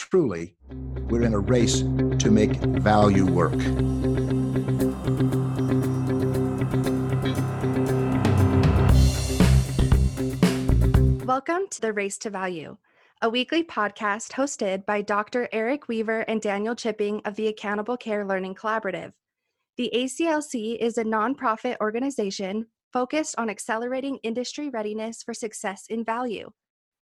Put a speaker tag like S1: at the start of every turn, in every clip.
S1: Truly, we're in a race to make value work.
S2: Welcome to the Race to Value, a weekly podcast hosted by Dr. Eric Weaver and Daniel Chipping of the Accountable Care Learning Collaborative. The ACLC is a nonprofit organization focused on accelerating industry readiness for success in value.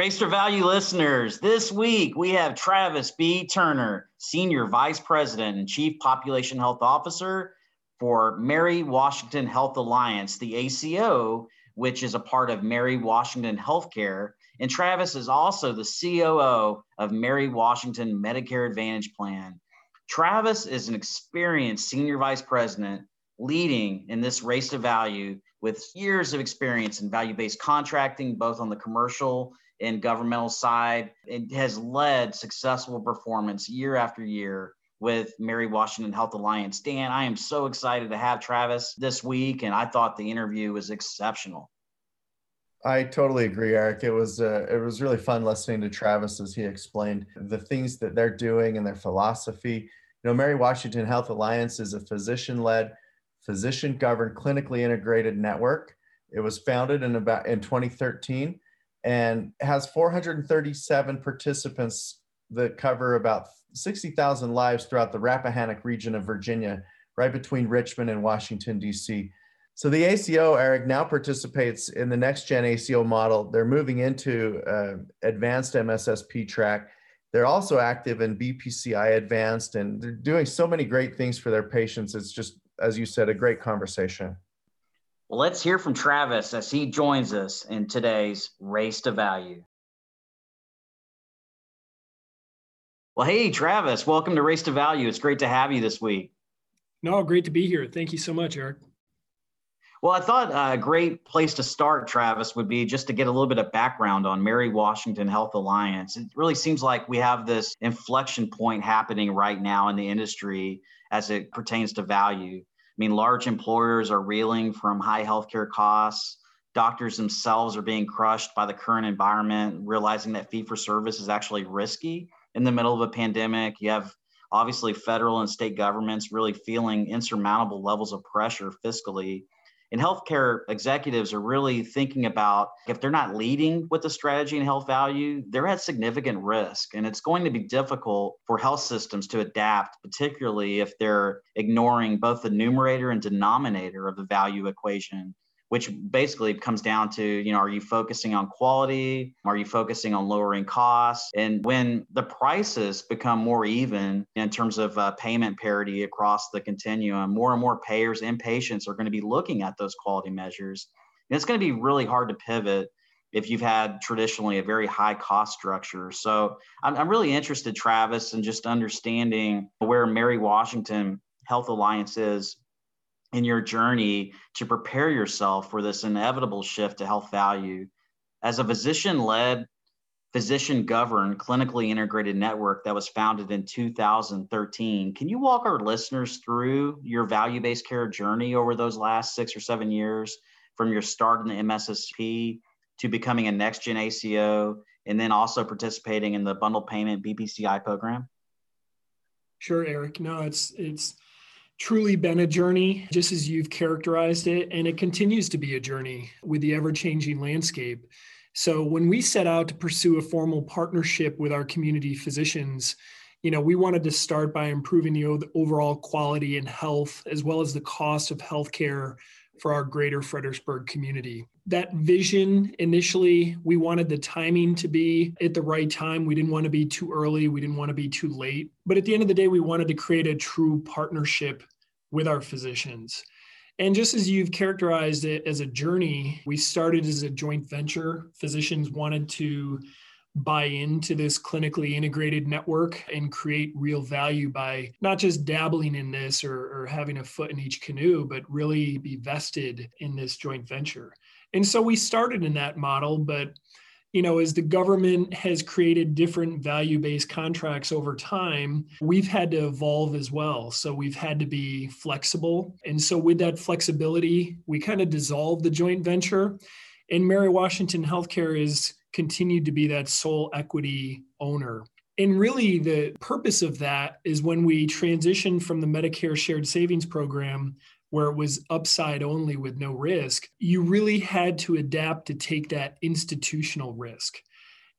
S3: All right, Race to Value listeners. This week we have Travis B. Turner, Senior Vice President and Chief Population Health Officer for Mary Washington Health Alliance, the ACO, which is a part of Mary Washington Healthcare. And Travis is also the COO of Mary Washington Medicare Advantage Plan. Travis is an experienced Senior Vice President leading in this race to value with years of experience in value based contracting, both on the commercial and governmental side. It has led successful performance year after year with Mary Washington Health Alliance. Dan, I am so excited to have Travis this week, and I thought the interview was exceptional.
S4: I totally agree, Eric. It was uh, it was really fun listening to Travis as he explained the things that they're doing and their philosophy. You know, Mary Washington Health Alliance is a physician-led physician governed clinically integrated network. It was founded in about in 2013 and has 437 participants that cover about 60,000 lives throughout the Rappahannock region of Virginia, right between Richmond and Washington, D.C. So the ACO, Eric, now participates in the next gen ACO model. They're moving into uh, advanced MSSP track. They're also active in BPCI advanced, and they're doing so many great things for their patients. It's just as you said, a great conversation.
S3: Well, let's hear from Travis as he joins us in today's Race to Value. Well, hey, Travis, welcome to Race to Value. It's great to have you this week.
S5: No, great to be here. Thank you so much, Eric.
S3: Well, I thought a great place to start, Travis, would be just to get a little bit of background on Mary Washington Health Alliance. It really seems like we have this inflection point happening right now in the industry as it pertains to value. I mean, large employers are reeling from high healthcare costs. Doctors themselves are being crushed by the current environment, realizing that fee for service is actually risky in the middle of a pandemic. You have obviously federal and state governments really feeling insurmountable levels of pressure fiscally and healthcare executives are really thinking about if they're not leading with the strategy and health value, they're at significant risk. And it's going to be difficult for health systems to adapt, particularly if they're ignoring both the numerator and denominator of the value equation which basically comes down to you know are you focusing on quality? Are you focusing on lowering costs? And when the prices become more even in terms of uh, payment parity across the continuum more and more payers and patients are going to be looking at those quality measures. And it's going to be really hard to pivot if you've had traditionally a very high cost structure. So I'm, I'm really interested, Travis, in just understanding where Mary Washington Health Alliance is in your journey to prepare yourself for this inevitable shift to health value. As a physician led, physician governed, clinically integrated network that was founded in 2013, can you walk our listeners through your value based care journey over those last six or seven years from your start in the MSSP to becoming a next gen ACO and then also participating in the bundle payment BPCI program?
S5: Sure, Eric. No, it's it's truly been a journey, just as you've characterized it, and it continues to be a journey with the ever-changing landscape. So when we set out to pursue a formal partnership with our community physicians, you know, we wanted to start by improving the overall quality and health as well as the cost of healthcare for our greater Fredericksburg community. That vision initially, we wanted the timing to be at the right time. We didn't want to be too early, we didn't want to be too late. But at the end of the day, we wanted to create a true partnership with our physicians. And just as you've characterized it as a journey, we started as a joint venture. Physicians wanted to buy into this clinically integrated network and create real value by not just dabbling in this or, or, having a foot in each canoe, but really be vested in this joint venture. And so we started in that model, but you know, as the government has created different value based contracts over time, we've had to evolve as well. So we've had to be flexible. And so, with that flexibility, we kind of dissolved the joint venture. And Mary Washington Healthcare is continued to be that sole equity owner. And really, the purpose of that is when we transitioned from the Medicare Shared Savings Program, where it was upside only with no risk, you really had to adapt to take that institutional risk.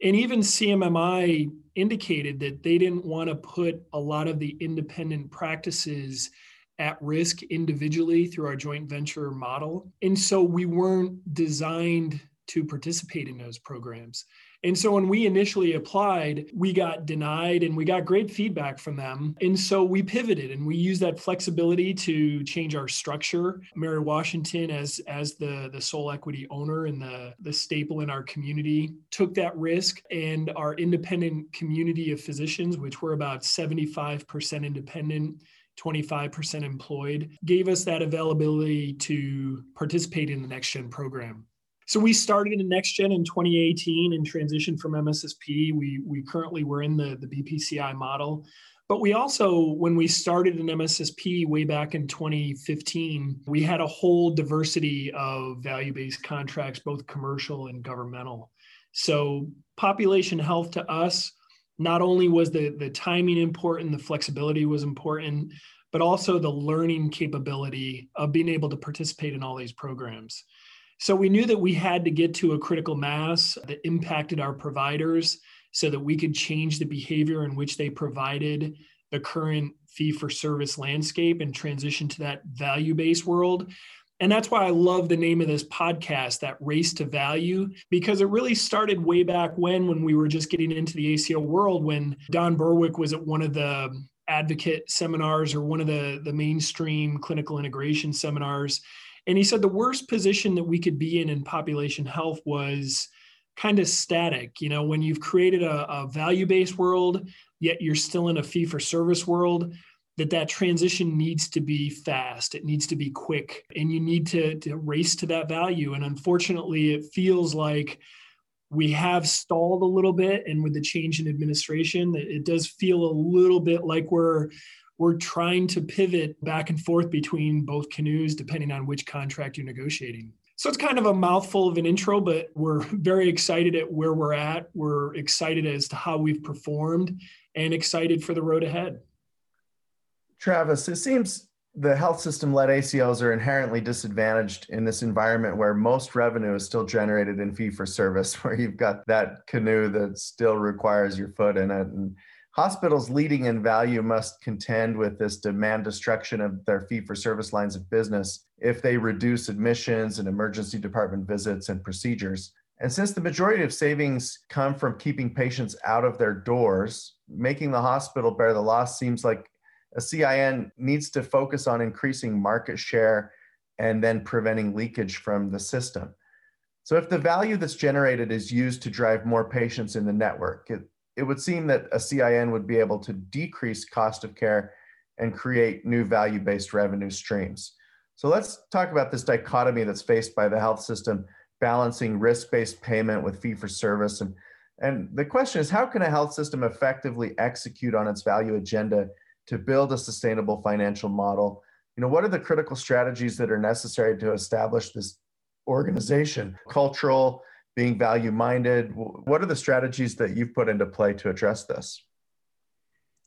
S5: And even CMMI indicated that they didn't want to put a lot of the independent practices at risk individually through our joint venture model. And so we weren't designed to participate in those programs. And so when we initially applied, we got denied and we got great feedback from them. And so we pivoted and we used that flexibility to change our structure. Mary Washington, as, as the, the sole equity owner and the, the staple in our community, took that risk. And our independent community of physicians, which were about 75% independent, 25% employed, gave us that availability to participate in the next gen program. So we started in next gen in 2018 and transitioned from MSSP. We we currently were in the the BPCI model. But we also, when we started in MSSP way back in 2015, we had a whole diversity of value based contracts, both commercial and governmental. So, population health to us, not only was the, the timing important, the flexibility was important, but also the learning capability of being able to participate in all these programs. So we knew that we had to get to a critical mass that impacted our providers so that we could change the behavior in which they provided the current fee for service landscape and transition to that value based world. And that's why I love the name of this podcast, that race to value, because it really started way back when, when we were just getting into the ACO world, when Don Berwick was at one of the advocate seminars or one of the, the mainstream clinical integration seminars. And he said the worst position that we could be in in population health was kind of static. You know, when you've created a, a value based world, yet you're still in a fee for service world, that that transition needs to be fast it needs to be quick and you need to, to race to that value and unfortunately it feels like we have stalled a little bit and with the change in administration it does feel a little bit like we're we're trying to pivot back and forth between both canoes depending on which contract you're negotiating. So it's kind of a mouthful of an intro, but we're very excited at where we're at. We're excited as to how we've performed and excited for the road ahead.
S4: Travis, it seems the health system led ACOs are inherently disadvantaged in this environment where most revenue is still generated in fee for service, where you've got that canoe that still requires your foot in it. And Hospitals leading in value must contend with this demand destruction of their fee for service lines of business if they reduce admissions and emergency department visits and procedures. And since the majority of savings come from keeping patients out of their doors, making the hospital bear the loss seems like a CIN needs to focus on increasing market share and then preventing leakage from the system. So, if the value that's generated is used to drive more patients in the network, it, it would seem that a CIN would be able to decrease cost of care and create new value based revenue streams. So let's talk about this dichotomy that's faced by the health system, balancing risk based payment with fee for service. And, and the question is how can a health system effectively execute on its value agenda to build a sustainable financial model? You know, what are the critical strategies that are necessary to establish this organization? Cultural, being value minded? What are the strategies that you've put into play to address this?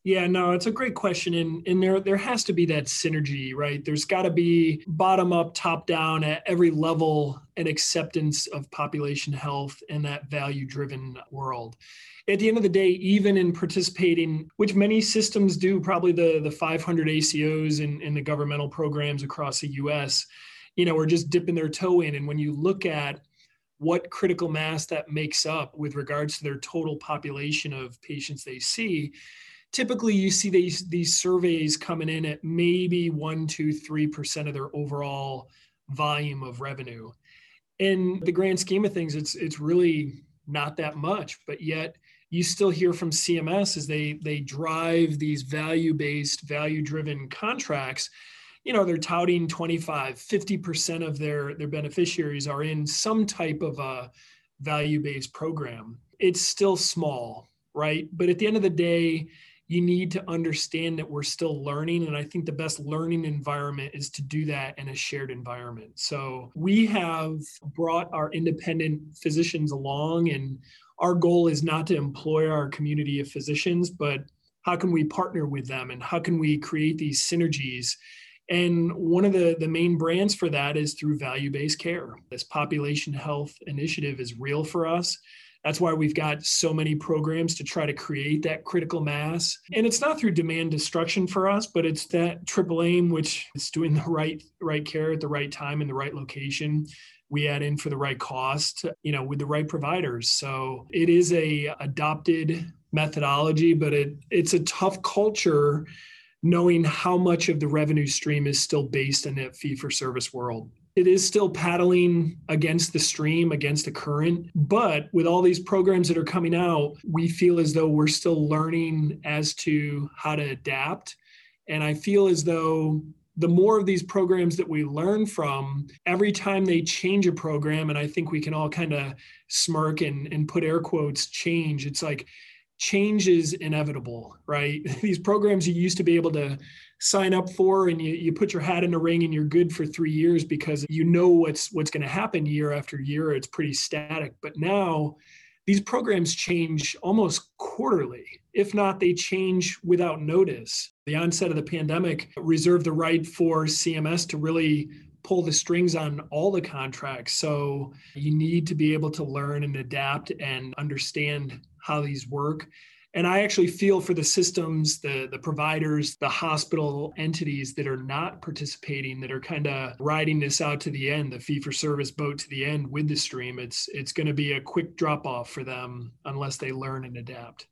S5: Yeah, no, it's a great question. And, and there, there has to be that synergy, right? There's got to be bottom up, top down at every level an acceptance of population health and that value driven world. At the end of the day, even in participating, which many systems do, probably the, the 500 ACOs in, in the governmental programs across the US, you know, are just dipping their toe in. And when you look at what critical mass that makes up with regards to their total population of patients they see, typically you see these these surveys coming in at maybe one, two, three percent of their overall volume of revenue. In the grand scheme of things, it's it's really not that much, but yet you still hear from CMS as they they drive these value-based, value-driven contracts. You know, they're touting 25, 50% of their, their beneficiaries are in some type of a value-based program. It's still small, right? But at the end of the day, you need to understand that we're still learning. And I think the best learning environment is to do that in a shared environment. So we have brought our independent physicians along, and our goal is not to employ our community of physicians, but how can we partner with them and how can we create these synergies? And one of the, the main brands for that is through value based care. This population health initiative is real for us. That's why we've got so many programs to try to create that critical mass. And it's not through demand destruction for us, but it's that triple aim, which is doing the right right care at the right time in the right location. We add in for the right cost, you know, with the right providers. So it is a adopted methodology, but it it's a tough culture knowing how much of the revenue stream is still based in that fee for service world it is still paddling against the stream, against the current. But with all these programs that are coming out, we feel as though we're still learning as to how to adapt. And I feel as though the more of these programs that we learn from, every time they change a program, and I think we can all kind of smirk and, and put air quotes change, it's like change is inevitable, right? These programs you used to be able to sign up for and you, you put your hat in the ring and you're good for three years because you know what's what's going to happen year after year. It's pretty static. But now these programs change almost quarterly. If not, they change without notice. The onset of the pandemic reserved the right for CMS to really pull the strings on all the contracts. So you need to be able to learn and adapt and understand how these work. And I actually feel for the systems, the, the providers, the hospital entities that are not participating, that are kind of riding this out to the end, the fee for service boat to the end with the stream. It's it's going to be a quick drop off for them unless they learn and adapt.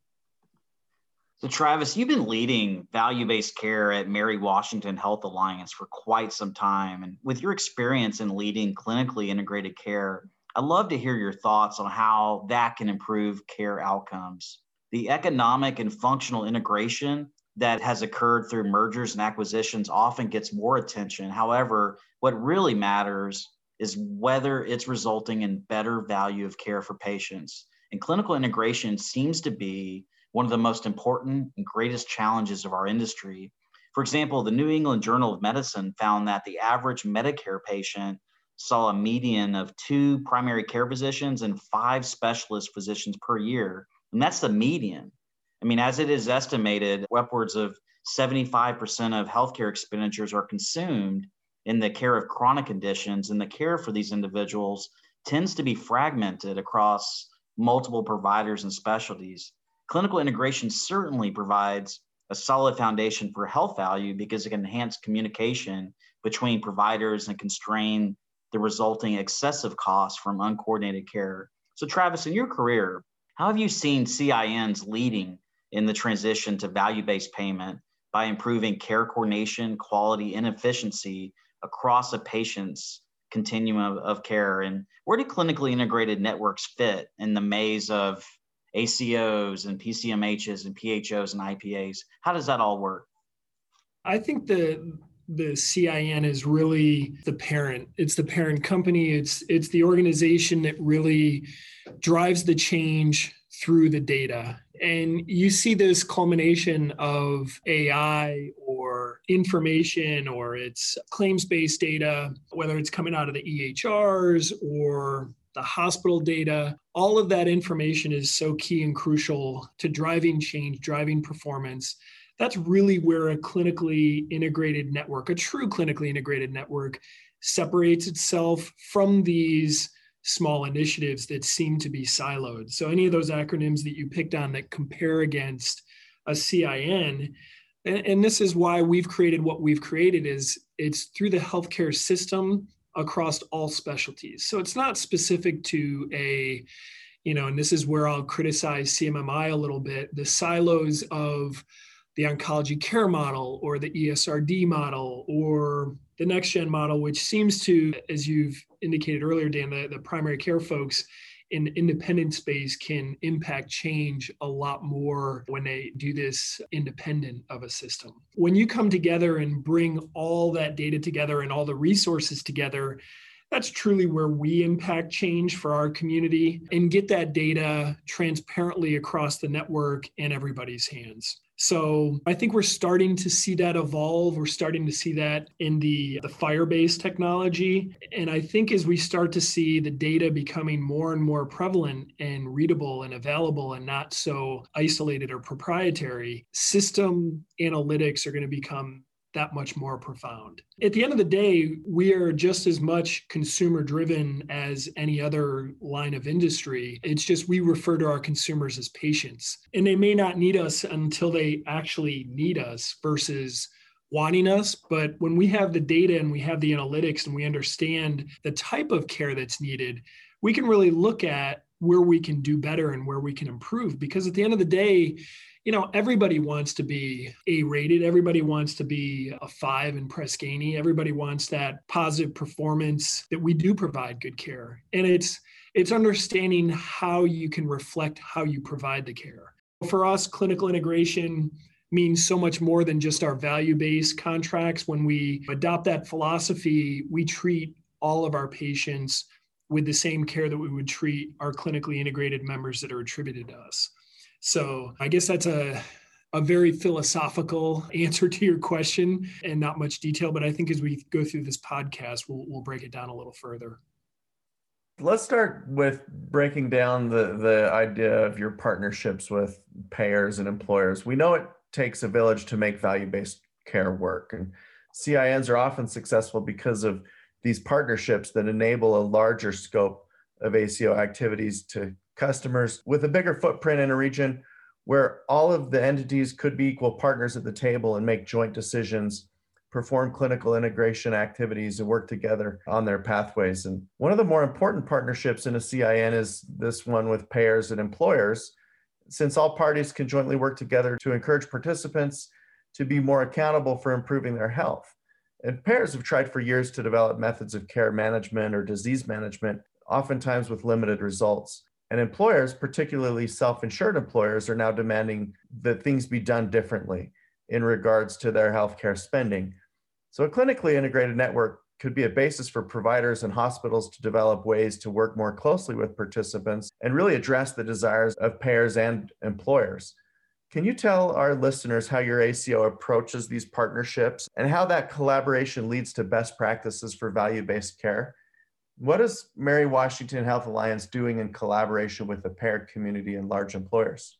S3: So, Travis, you've been leading value based care at Mary Washington Health Alliance for quite some time. And with your experience in leading clinically integrated care, I'd love to hear your thoughts on how that can improve care outcomes. The economic and functional integration that has occurred through mergers and acquisitions often gets more attention. However, what really matters is whether it's resulting in better value of care for patients. And clinical integration seems to be one of the most important and greatest challenges of our industry. For example, the New England Journal of Medicine found that the average Medicare patient saw a median of two primary care physicians and five specialist physicians per year. And that's the median. I mean, as it is estimated, upwards of 75% of healthcare expenditures are consumed in the care of chronic conditions, and the care for these individuals tends to be fragmented across multiple providers and specialties clinical integration certainly provides a solid foundation for health value because it can enhance communication between providers and constrain the resulting excessive costs from uncoordinated care. So, Travis, in your career, how have you seen CINs leading in the transition to value based payment by improving care coordination, quality, and efficiency across a patient's continuum of, of care? And where do clinically integrated networks fit in the maze of ACOs and PCMHs and PHOs and IPAs? How does that all work?
S5: I think the the CIN is really the parent. It's the parent company. It's it's the organization that really drives the change through the data. And you see this culmination of AI or information or it's claims based data, whether it's coming out of the EHRs or the hospital data, all of that information is so key and crucial to driving change, driving performance. that's really where a clinically integrated network, a true clinically integrated network, separates itself from these small initiatives that seem to be siloed. So, any of those acronyms that you picked on that compare against a CIN, and, and this is why we've created what we've created is it's through the healthcare system across all specialties. So it's not specific to a, you know, and this is where I'll criticize CMMI a little bit, the silos of the oncology care model or the ESRD model or the next gen model, which seems to, as you've indicated earlier, Dan, the, the primary care folks in independent space can impact change a lot more when they do this independent of a system. When you come together and bring all that data together and all the resources together, that's truly where we impact change for our community and get that data transparently across the network in everybody's hands. So I think we're starting to see that evolve. We're starting to see that in the, the FHIR-based technology. And I think as we start to see the data becoming more and more prevalent and readable and available and not so isolated or proprietary, system analytics are going to become that much more profound. At the end of the day, we are just as much consumer driven as any other line of industry. It's just we refer to our consumers as patients, and they may not need us until they actually need us versus wanting us. But when we have the data and we have the analytics and we understand the type of care that's needed, we can really look at where we can do better and where we can improve. Because at the end of the day, you know, everybody wants to be A rated. Everybody wants to be a five in Press Ganey. Everybody wants that positive performance that we do provide good care. And it's, it's understanding how you can reflect how you provide the care. For us, clinical integration means so much more than just our value based contracts. When we adopt that philosophy, we treat all of our patients with the same care that we would treat our clinically integrated members that are attributed to us. So I guess that's a a very philosophical answer to your question and not much detail, but I think as we go through this podcast, we'll we'll break it down a little further.
S4: Let's start with breaking down the the idea of your partnerships with payers and employers. We know it takes a village to make value-based care work and CINs are often successful because of these partnerships that enable a larger scope of ACO activities to customers with a bigger footprint in a region where all of the entities could be equal partners at the table and make joint decisions, perform clinical integration activities, and work together on their pathways. And one of the more important partnerships in a CIN is this one with payers and employers, since all parties can jointly work together to encourage participants to be more accountable for improving their health. And payers have tried for years to develop methods of care management or disease management, oftentimes with limited results. And employers, particularly self insured employers, are now demanding that things be done differently in regards to their healthcare spending. So, a clinically integrated network could be a basis for providers and hospitals to develop ways to work more closely with participants and really address the desires of payers and employers. Can you tell our listeners how your ACO approaches these partnerships and how that collaboration leads to best practices for value based care? What is Mary Washington Health Alliance doing in collaboration with the payer community and large employers?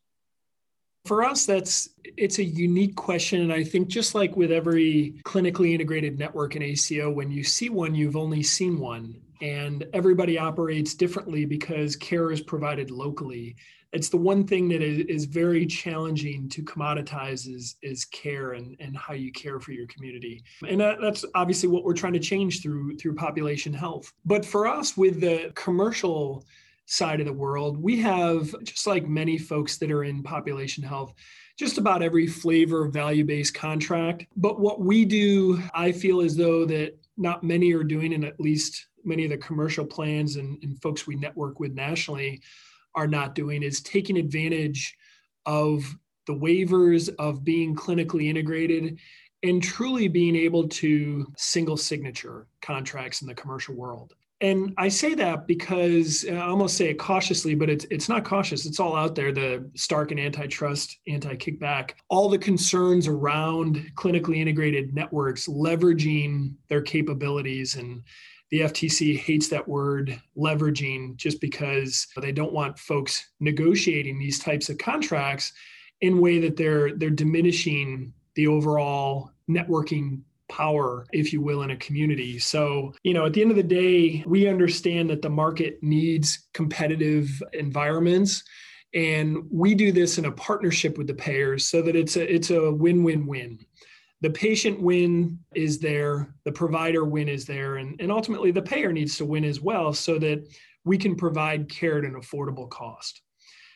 S5: For us, that's it's a unique question. And I think just like with every clinically integrated network in ACO, when you see one, you've only seen one. And everybody operates differently because care is provided locally it's the one thing that is, is very challenging to commoditize is, is care and, and how you care for your community. And that, that's obviously what we're trying to change through through population health. But for us with the commercial side of the world we have just like many folks that are in population health just about every flavor of value-based contract. But what we do i feel as though that not many are doing and at least many of the commercial plans and, and folks we network with nationally are not doing is taking advantage of the waivers of being clinically integrated and truly being able to single signature contracts in the commercial world. And I say that because I almost say it cautiously, but it's it's not cautious. It's all out there. The Stark and antitrust, anti-kickback, all the concerns around clinically integrated networks leveraging their capabilities and the FTC hates that word leveraging just because they don't want folks negotiating these types of contracts in a way that they're they're diminishing the overall networking power, if you will, in a community. So, you know, at the end of the day, we understand that the market needs competitive environments. And we do this in a partnership with the payers so that it's a it's a win-win-win. The patient win is there, the provider win is there, and, and ultimately the payer needs to win as well so that we can provide care at an affordable cost.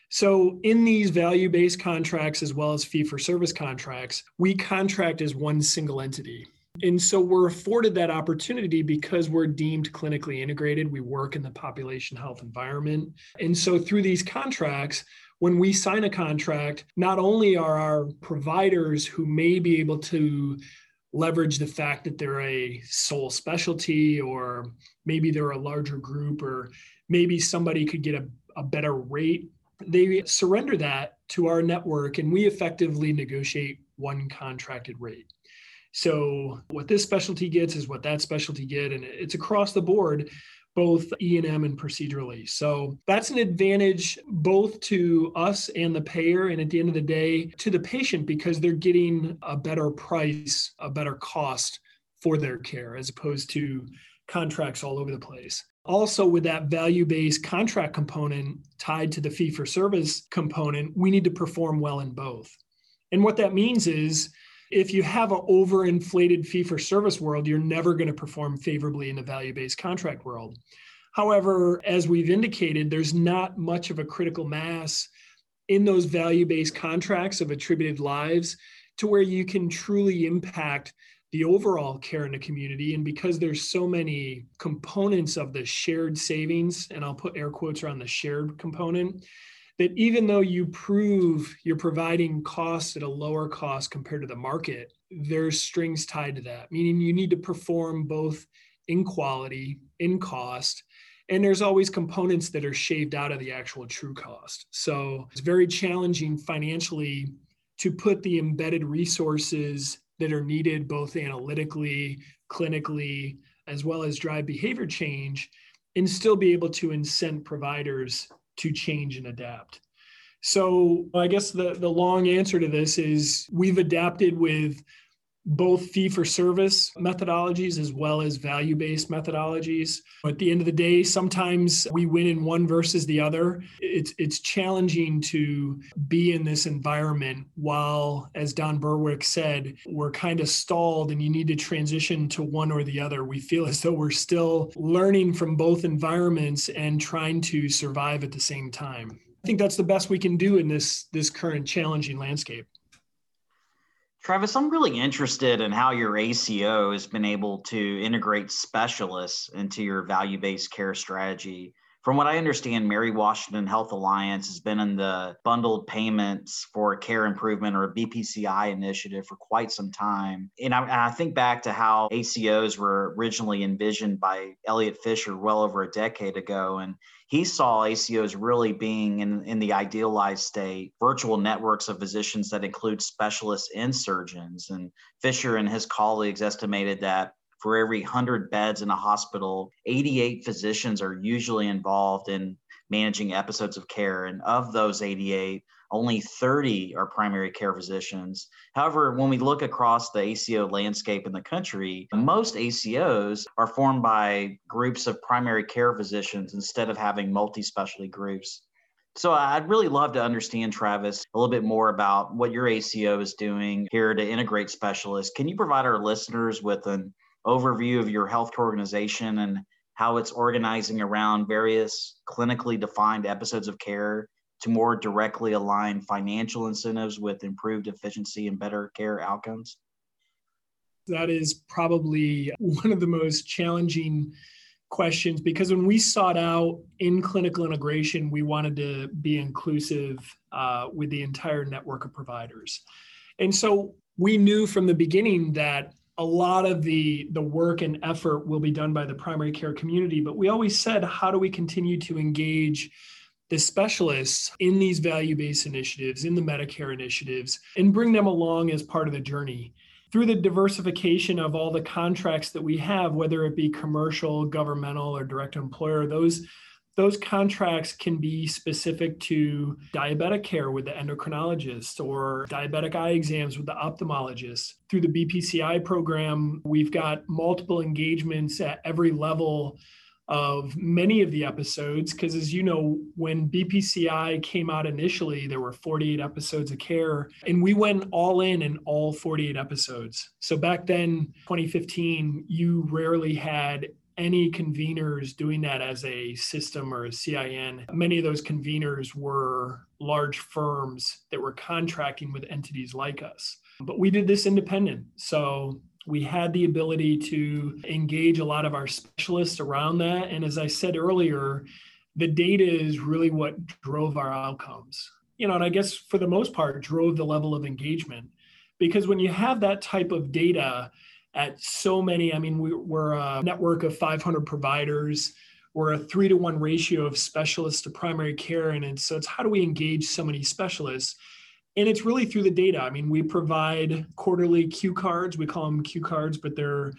S5: So, in these value based contracts as well as fee for service contracts, we contract as one single entity. And so we're afforded that opportunity because we're deemed clinically integrated. We work in the population health environment. And so through these contracts, when we sign a contract, not only are our providers who may be able to leverage the fact that they're a sole specialty or maybe they're a larger group or maybe somebody could get a, a better rate they surrender that to our network and we effectively negotiate one contracted rate. So what this specialty gets is what that specialty get and it's across the board both E&M and procedurally. So that's an advantage both to us and the payer and at the end of the day to the patient because they're getting a better price, a better cost for their care as opposed to contracts all over the place. Also, with that value based contract component tied to the fee for service component, we need to perform well in both. And what that means is if you have an overinflated fee for service world, you're never going to perform favorably in the value based contract world. However, as we've indicated, there's not much of a critical mass in those value based contracts of attributed lives to where you can truly impact the overall care in the community. And because there's so many components of the shared savings, and I'll put air quotes around the shared component, that even though you prove you're providing costs at a lower cost compared to the market, there's strings tied to that, meaning you need to perform both in quality, in cost, and there's always components that are shaved out of the actual true cost. So it's very challenging financially to put the embedded resources that are needed both analytically, clinically, as well as drive behavior change, and still be able to incent providers to change and adapt. So I guess the, the long answer to this is we've adapted with both fee for service methodologies as well as value based methodologies. At the end of the day, sometimes we win in one versus the other. It's, it's challenging to be in this environment while, as Don Berwick said, we're kind of stalled and you need to transition to one or the other. We feel as though we're still learning from both environments and trying to survive at the same time. I think that's the best we can do in this, this current challenging landscape.
S3: Travis, I'm really interested in how your ACO has been able to integrate specialists into your value based care strategy. From what I understand, Mary Washington Health Alliance has been in the bundled payments for care improvement or BPCI initiative for quite some time. And I, and I think back to how ACOs were originally envisioned by Elliott Fisher well over a decade ago. And he saw ACOs really being in, in the idealized state, virtual networks of physicians that include specialists and surgeons. And Fisher and his colleagues estimated that for every 100 beds in a hospital, 88 physicians are usually involved in managing episodes of care. And of those 88, only 30 are primary care physicians. However, when we look across the ACO landscape in the country, most ACOs are formed by groups of primary care physicians instead of having multi specialty groups. So I'd really love to understand, Travis, a little bit more about what your ACO is doing here to integrate specialists. Can you provide our listeners with an overview of your healthcare organization and how it's organizing around various clinically defined episodes of care to more directly align financial incentives with improved efficiency and better care outcomes?
S5: That is probably one of the most challenging questions because when we sought out in clinical integration, we wanted to be inclusive uh, with the entire network of providers. And so we knew from the beginning that a lot of the the work and effort will be done by the primary care community but we always said how do we continue to engage the specialists in these value based initiatives, in the Medicare initiatives, and bring them along as part of the journey. Through the diversification of all the contracts that we have, whether it be commercial, governmental, or direct employer, those those contracts can be specific to diabetic care with the endocrinologist or diabetic eye exams with the ophthalmologist. Through the BPCI program, we've got multiple engagements at every level of many of the episodes because as you know when bpci came out initially there were 48 episodes of care and we went all in in all 48 episodes so back then 2015 you rarely had any conveners doing that as a system or a CIN. Many of those conveners were large firms that were contracting with entities like us. But we did this independent. So we had the ability to engage a lot of our specialists around that. And as I said earlier, the data is really what drove our outcomes. You know, and I guess for the most part, drove the level of engagement. Because when you have that type of data at so many, I mean, we, we're a network of 500 providers. We're a three to one ratio of specialists to primary care. And it's, so it's how do we engage so many specialists? And it's really through the data. I mean, we provide quarterly Q cards. We call them Q cards, but they're,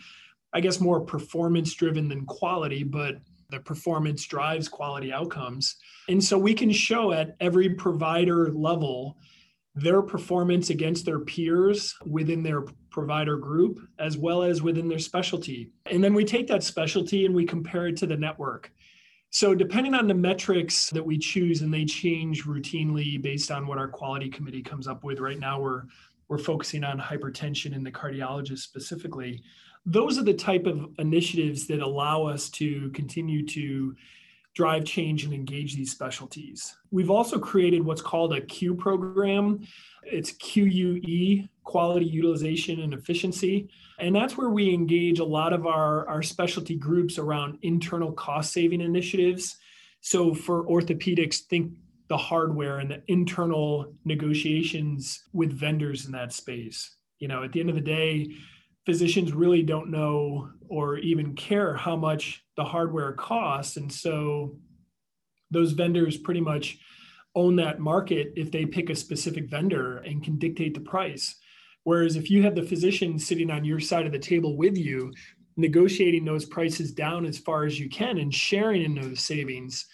S5: I guess, more performance driven than quality, but the performance drives quality outcomes. And so we can show at every provider level their performance against their peers within their provider group as well as within their specialty. And then we take that specialty and we compare it to the network. So, depending on the metrics that we choose, and they change routinely based on what our quality committee comes up with. Right now, we're we're focusing on hypertension and the cardiologist specifically. Those are the type of initiatives that allow us to continue to drive change and engage these specialties. We've also created what's called a Q program. It's QUE, quality utilization and efficiency. And that's where we engage a lot of our, our specialty groups around internal cost saving initiatives. So for orthopedics, think the hardware and the internal negotiations with vendors in that space. You know, at the end of the day, physicians really don't know or even care how much the hardware costs. And so those vendors pretty much own that market if they pick a specific vendor and can dictate the price. Whereas if you have the physician sitting on your side of the table with you, negotiating those prices down as far as you can and sharing in those savings,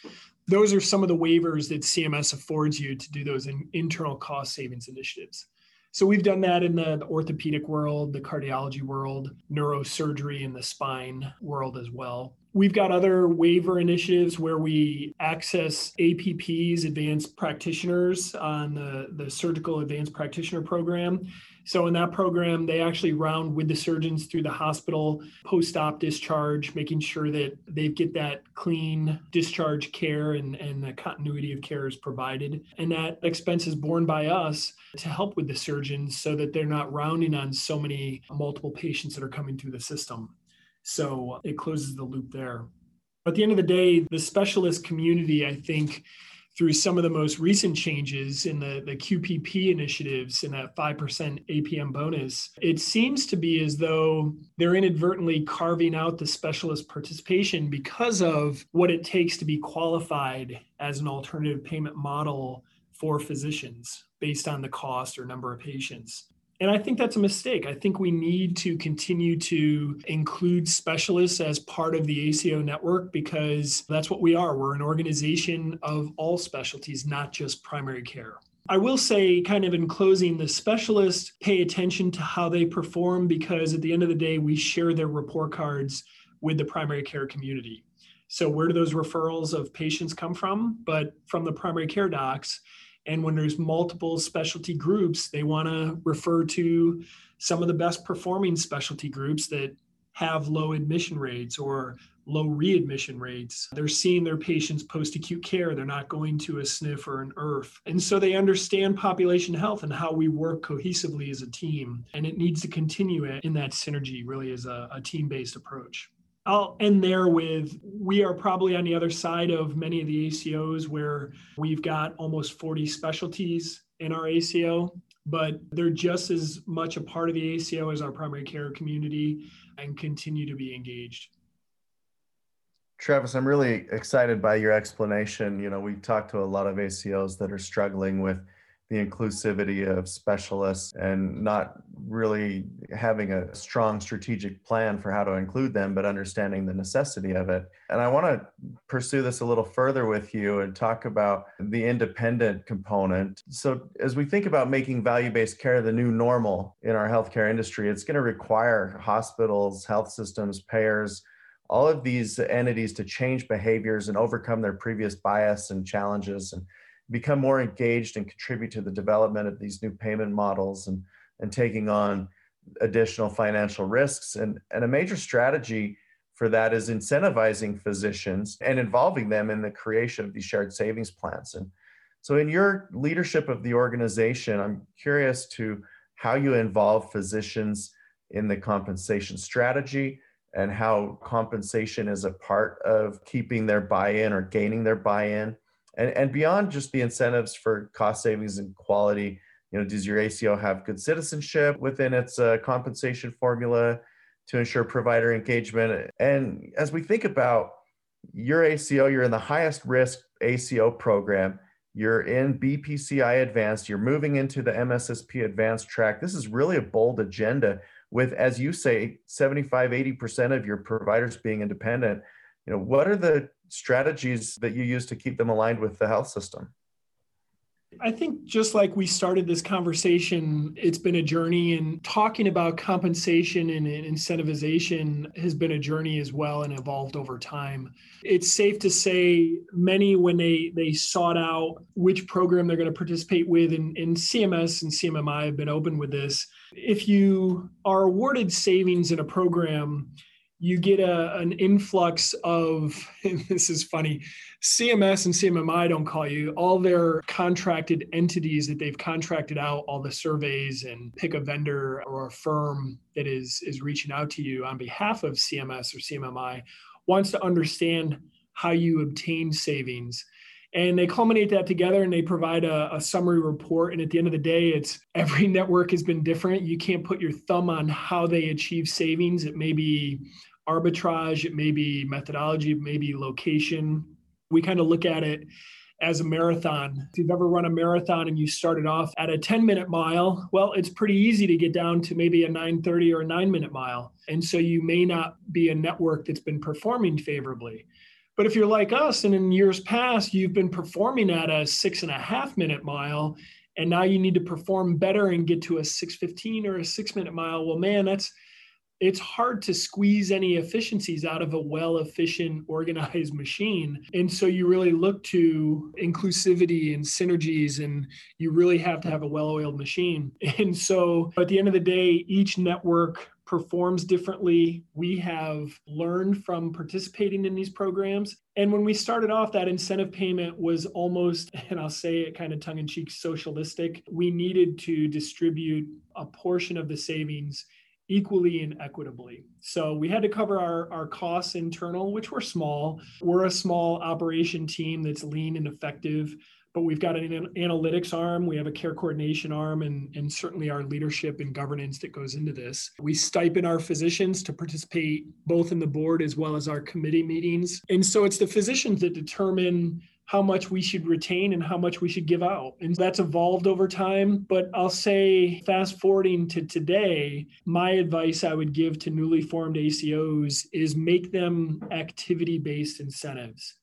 S5: those are some of the waivers that CMS affords you to do those in internal cost savings initiatives. So we've done that in the, the, orthopedic world, the cardiology world, neurosurgery, and the spine world as well. We've got other waiver initiatives where we access APPs, advanced practitioners, on the, the surgical advanced practitioner program. So in that program, they actually round with the surgeons through the hospital post-op discharge, making sure that they get that clean discharge care and, and the continuity of care is provided. And that expense is borne by us to help with the surgeons so that they're not rounding on so many multiple patients that are coming through the system. So it closes the loop there. At the end of the day, the specialist community, I think, through some of the most recent changes in the, the QPP initiatives and that 5% APM bonus, it seems to be as though they're inadvertently carving out the specialist participation because of what it takes to be qualified as an alternative payment model for physicians based on the cost or number of patients. And I think that's a mistake. I think we need to continue to include specialists as part of the ACO network because that's what we are. We're an organization of all specialties, not just primary care. I will say, kind of in closing, the specialists pay attention to how they perform because at the end of the day, we share their report cards with the primary care community. So, where do those referrals of patients come from? But from the primary care docs. And when there's multiple specialty groups, they want to refer to some of the best performing specialty groups that have low admission rates or low readmission rates. They're seeing their patients post acute care. They're not going to a SNF or an ERF. And so they understand population health and how we work cohesively as a team. And it needs to continue in that synergy, really, as a, a team based approach. I'll end there with we are probably on the other side of many of the ACOs where we've got almost 40 specialties in our ACO, but they're just as much a part of the ACO as our primary care community and continue to be engaged.
S4: Travis, I'm really excited by your explanation. You know, we talked to a lot of ACOs that are struggling with the inclusivity of specialists and not really having a strong strategic plan for how to include them, but understanding the necessity of it. And I want to pursue this a little further with you and talk about the independent component. So, as we think about making value based care the new normal in our healthcare industry, it's going to require hospitals, health systems, payers, all of these entities to change behaviors and overcome their previous bias and challenges and become more engaged and contribute to the development of these new payment models and, and taking on additional financial risks. And, and a major strategy for that is incentivizing physicians and involving them in the creation of these shared savings plans. And so, in your leadership of the organization, I'm curious to how you involve physicians in the compensation strategy and how compensation is a part of keeping their buy in or gaining their buy in and and beyond just the incentives for cost savings and quality you know does your aco have good citizenship within its uh, compensation formula to ensure provider engagement? And as we think about your aco you're in the highest risk aco program. You're in bpci advanced. You're moving into the mssp advanced track. This is really a bold agenda with as you say 75 80% of your providers being independent. You know what are the strategies that you use to keep them aligned with the health system?
S5: I think just like we started this conversation, it's been a journey, and talking about compensation and incentivization has been a journey as well and evolved over time. It's safe to say many, when they they sought out which program they're going to participate with, and, and CMS and CMMI have been open with this. If you are awarded savings in a program, you get a, an influx of this is funny cms and cmmi don't call you all their contracted entities that they've contracted out all the surveys and pick a vendor or a firm that is is reaching out to you on behalf of cms or cmmi wants to understand how you obtain savings. And they culminate that together and they provide a, a, summary report. And at the end of the day it's every network has been different. You can't put your thumb on how they achieve savings. It may be arbitrage, it may be methodology, it may be location. We kind of look at it as a marathon. If you've ever run a marathon and you started off at a 10 minute mile, well, it's pretty easy to get down to maybe a 930 or a nine minute mile. And so you may not be a network that's been performing favorably. But if you're like us and in years past, you've been performing at a six and a half minute mile, and now you need to perform better and get to a 615 or a six minute mile, well, man, that's it's hard to squeeze any efficiencies out of a well efficient organized machine and so you really look to inclusivity and synergies and you really have to have a well oiled machine and so at the end of the day each network performs differently. We have learned from participating in these programs. And when we started off, that incentive payment was almost, and I'll say it kind of tongue in cheek, socialistic. We needed to distribute a portion of the savings equally and equitably. So we had to cover our, our costs internal, which were small. We're a small operation team that's lean and effective, but we've got an analytics arm, we have a care coordination arm, and, and certainly our leadership and governance that goes into this. We stipend our physicians to participate both in the board as well as our committee meetings. And so it's the physicians that determine how much we should retain and how much we should give out. And that's evolved over time. But I'll say, fast forwarding to today, my advice I would give to newly formed ACOs is make them activity based incentives.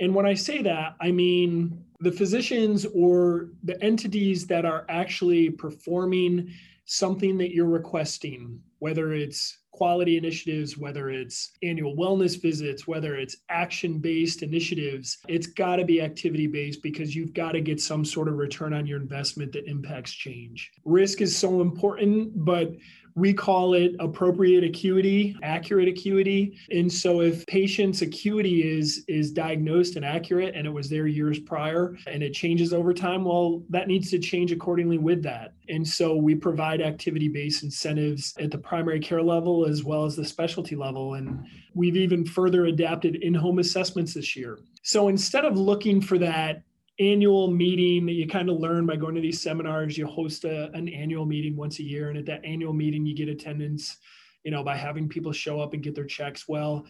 S5: And when I say that, I mean the physicians or the entities that are actually performing something that you're requesting, whether it's quality initiatives, whether it's annual wellness visits, whether it's action based initiatives, it's got to be activity based because you've got to get some sort of return on your investment that impacts change. Risk is so important, but we call it appropriate acuity, accurate acuity. And so if patient's acuity is is diagnosed and accurate and it was there years prior and it changes over time, well, that needs to change accordingly with that. And so we provide activity-based incentives at the primary care level as well as the specialty level. And we've even further adapted in-home assessments this year. So instead of looking for that annual meeting that you kind of learn by going to these seminars. You host a, an annual meeting once a year, and at that annual meeting, you get attendance, you know, by having people show up and get their checks. Well,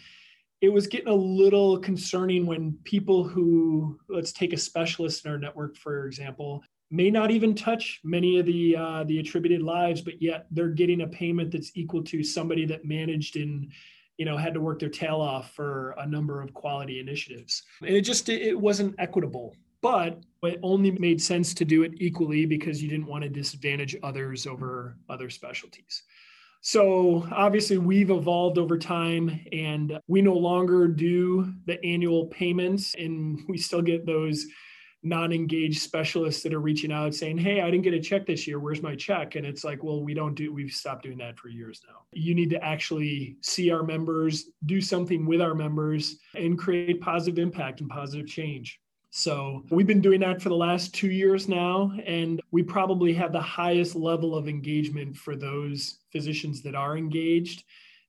S5: it was getting a little concerning when people who, let's take a specialist in our network, for example, may not even touch many of the uh, the attributed lives, but yet they're getting a payment that's equal to somebody that managed and you know had to work their tail off for a number of quality initiatives. And it just it wasn't equitable. But it only made sense to do it equally because you didn't want to disadvantage others over other specialties. So obviously, we've evolved over time and we no longer do the annual payments, and we still get those non-engaged specialists that are reaching out saying hey i didn't get a check this year. Where's my check? And it's like well we don't do we've stopped doing that for years now. You need to actually see our members do something with our members and create positive impact and positive change so we've been doing that for the last two years now, and we probably have the highest level of engagement for those physicians that are engaged.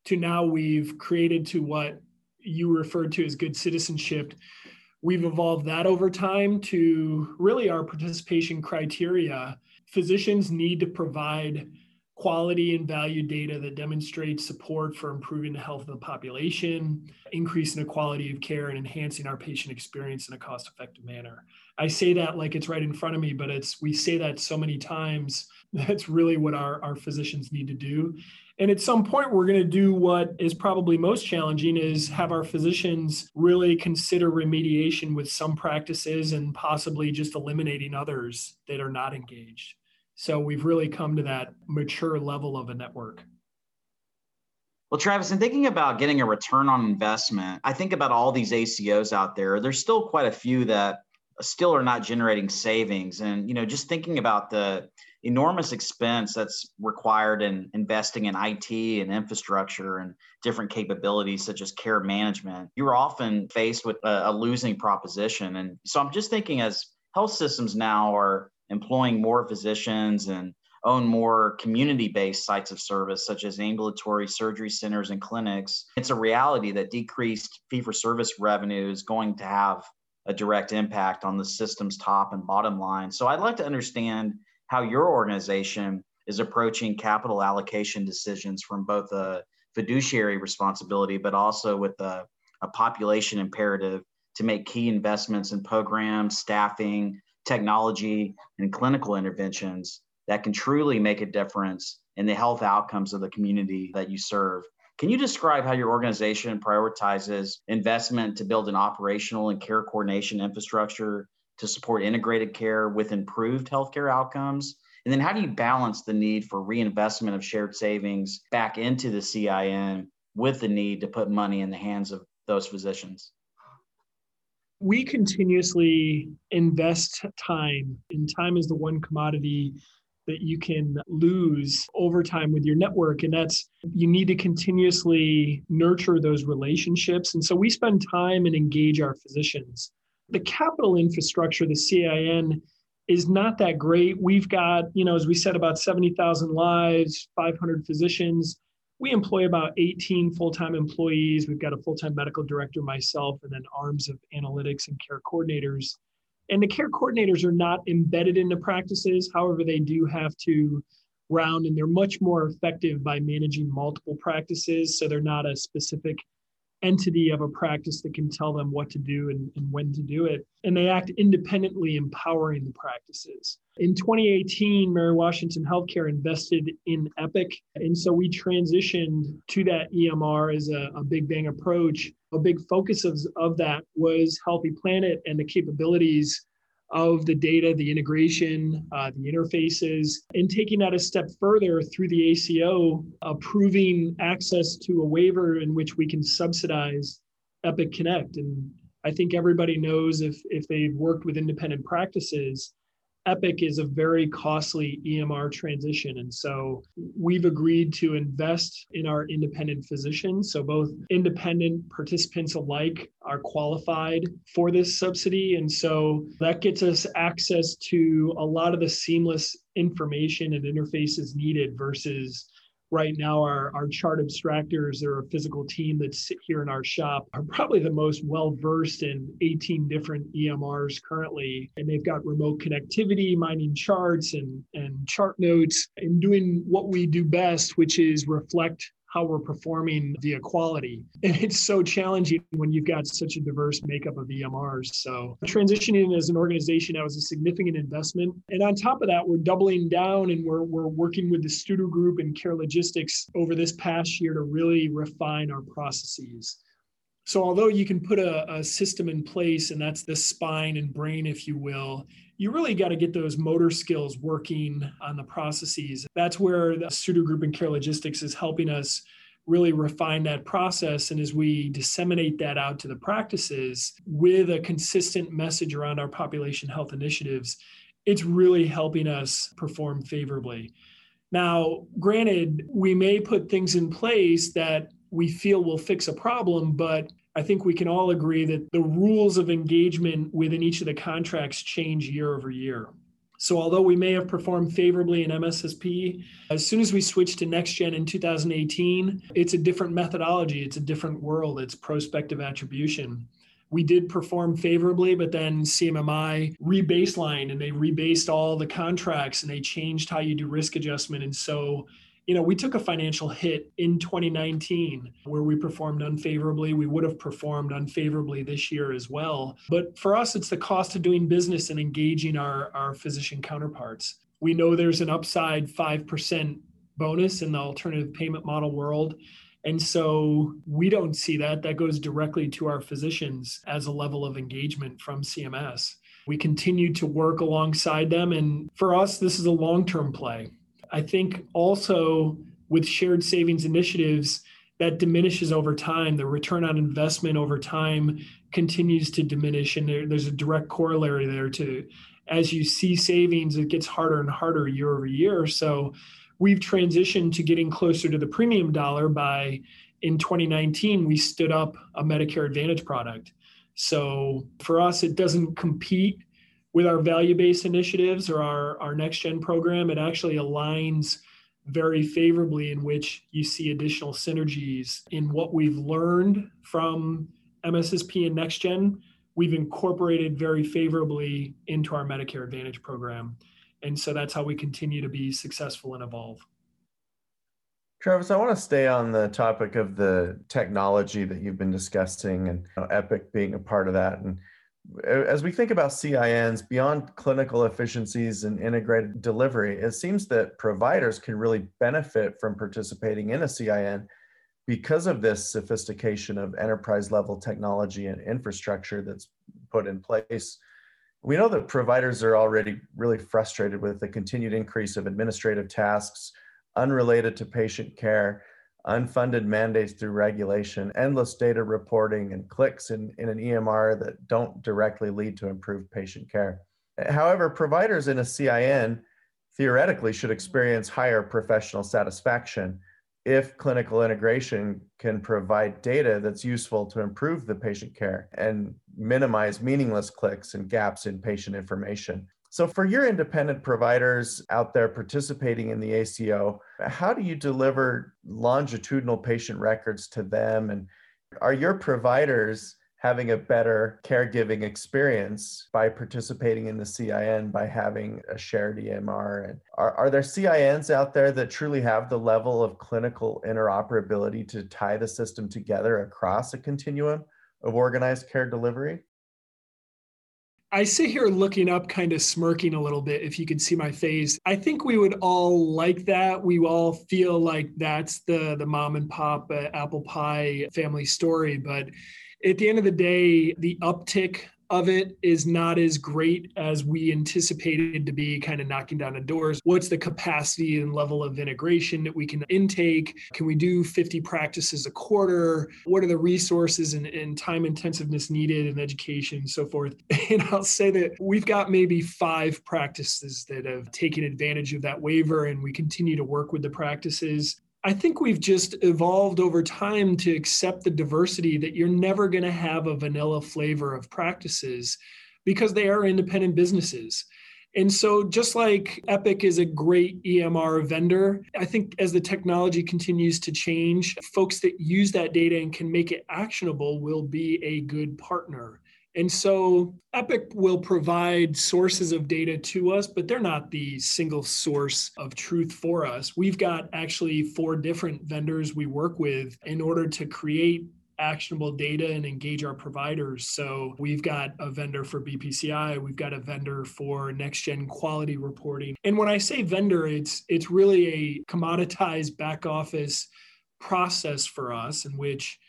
S5: To now, we've created to what you referred to as good citizenship. We've evolved that over time to really our participation criteria. Physicians need to provide quality and value data that demonstrates support for improving the health of the population, increasing the quality of care, and enhancing our patient experience in a cost-effective manner. I say that like it's right in front of me, but it's we say that so many times. That's really what our, our physicians need to do. And at some point, we're going to do what is probably most challenging is have our physicians really consider remediation with some practices and possibly just eliminating others that are not engaged. So we've really come to that mature level of a network.
S3: Well, Travis, in thinking about getting a return on investment, I think about all these ACOs out there. There's still quite a few that still are not generating savings. And, you know, just thinking about the enormous expense that's required in investing in IT and infrastructure and different capabilities such as care management, you're often faced with a, a losing proposition. And so I'm just thinking as health systems now are employing more physicians and own more community based sites of service, such as ambulatory surgery centers and clinics, it's a reality that decreased fee for service revenue is going to have a direct impact on the system's top and bottom line. So I'd like to understand how your organization is approaching capital allocation decisions from both a fiduciary responsibility, but also with a, a population imperative to make key investments in programs, staffing, technology, and clinical interventions that can truly make a difference in the health outcomes of the community that you serve. Can you describe how your organization prioritizes investment to build an operational and care coordination infrastructure to support integrated care with improved healthcare outcomes? And then how do you balance the need for reinvestment of shared savings back into the CIN with the need to put money in the hands of those physicians?
S5: We continuously invest time, and time is the one commodity that you can lose over time with your network. And that's you need to continuously nurture those relationships. And so we spend time and engage our physicians. The capital infrastructure, the CIN, is not that great. We've got, you know, as we said, about 70,000 lives, 500 physicians we employ about 18 full-time employees. We've got a full-time medical director, myself, and then arms of analytics and care coordinators. And the care coordinators are not embedded into practices. However, they do have to round and they're much more effective by managing multiple practices. So they're not a specific entity of a practice that can tell them what to do and, and, when to do it. And they act independently, empowering the practices. In 2018, Mary Washington Healthcare invested in Epic. And so we transitioned to that EMR as a, a big bang approach. A big focus of, of that was Healthy Planet and the capabilities of the data, the integration, uh, the interfaces, and taking that a step further through the ACO, approving access to a waiver in which we can subsidize Epic Connect. And I think everybody knows if, if they've worked with independent practices, Epic is a very costly EMR transition. And so we've agreed to invest in our independent physicians. So both independent participants alike are qualified for this subsidy. And so that gets us access to a lot of the seamless information and interfaces needed versus right now our, our chart abstractors or a physical team that sit here in our shop are probably the most well versed in 18 different emrs currently. And they've got remote connectivity mining charts and, and chart notes and doing what we do best which is reflect how we're performing via quality. And it's so challenging when you've got such a diverse makeup of EMRs. So transitioning as an organization, that was a significant investment. And on top of that, we're doubling down and we're, we're working with the Studer Group and Care Logistics over this past year to really refine our processes. So although you can put a, a system in place and that's the spine and brain, if you will, you really got to get those motor skills working on the processes. That's where the Studer Group and Care Logistics is helping us really refine that process. And as we disseminate that out to the practices with a consistent message around our population health initiatives, it's really helping us perform favorably. Now, granted, we may put things in place that we feel will fix a problem, but I think we can all agree that the rules of engagement within each of the contracts change year over year. So, although we may have performed favorably in MSSP, as soon as we switch to next gen in 2018, it's a different methodology, it's a different world, it's prospective attribution. We did perform favorably, but then CMMI rebaselined and they rebased all the contracts and they changed how you do risk adjustment. And so you know, we took a financial hit in 2019 where we performed unfavorably. We would have performed unfavorably this year as well. But for us, it's the cost of doing business and engaging our, our physician counterparts. We know there's an upside 5% bonus in the alternative payment model world. And so we don't see that. That goes directly to our physicians as a level of engagement from CMS. We continue to work alongside them. And for us, this is a long term play. I think also with shared savings initiatives, that diminishes over time. The return on investment over time continues to diminish. And there, there's a direct corollary there to as you see savings, it gets harder and harder year over year. So we've transitioned to getting closer to the premium dollar by in 2019, we stood up a Medicare Advantage product. So for us, it doesn't compete with our value-based initiatives or our, our next gen program it actually aligns very favorably in which you see additional synergies in what we've learned from mssp and next gen we've incorporated very favorably into our medicare advantage program and so that's how we continue to be successful and evolve
S4: Travis, I want to stay on the topic of the technology that you've been discussing and you know, Epic being a part of that. And as we think about CINs beyond clinical efficiencies and integrated delivery, it seems that providers can really benefit from participating in a CIN because of this sophistication of enterprise level technology and infrastructure that's put in place. We know that providers are already really frustrated with the continued increase of administrative tasks unrelated to patient care unfunded mandates through regulation, endless data reporting, and clicks in, in an EMR that don't directly lead to improved patient care. However, providers in a CIN theoretically should experience higher professional satisfaction if clinical integration can provide data that's useful to improve the patient care and minimize meaningless clicks and gaps in patient information. So, for your independent providers out there participating in the ACO, how do you deliver longitudinal patient records to them? And are your providers having a better caregiving experience by participating in the CIN by having a shared EMR? And are, are there CINs out there that truly have the level of clinical interoperability to tie the system together across a continuum of organized care delivery?
S5: I sit here looking up, kind of smirking a little bit if you could see my face. I think we would all like that. We all feel like that's the the mom and pop uh, apple pie family story, but at the end of the day, the uptick of it is not as great as we anticipated to be kind of knocking down the doors. What's the capacity and level of integration that we can intake? Can we do 50 practices a quarter? What are the resources and, and time intensiveness needed in education and so forth? And I'll say that we've got maybe five practices that have taken advantage of that waiver, and we continue to work with the practices. I think we've just evolved over time to accept the diversity that you're never going to have a vanilla flavor of practices because they are independent businesses. And so, just like Epic is a great EMR vendor, I think as the technology continues to change, folks that use that data and can make it actionable will be a good partner And so Epic will provide sources of data to us, but they're not the single source of truth for us. We've got actually four different vendors we work with in order to create actionable data and engage our providers. So we've got a vendor for BPCI, we've got a vendor for next gen quality reporting. And when I say vendor, it's it's really a commoditized back office process for us in which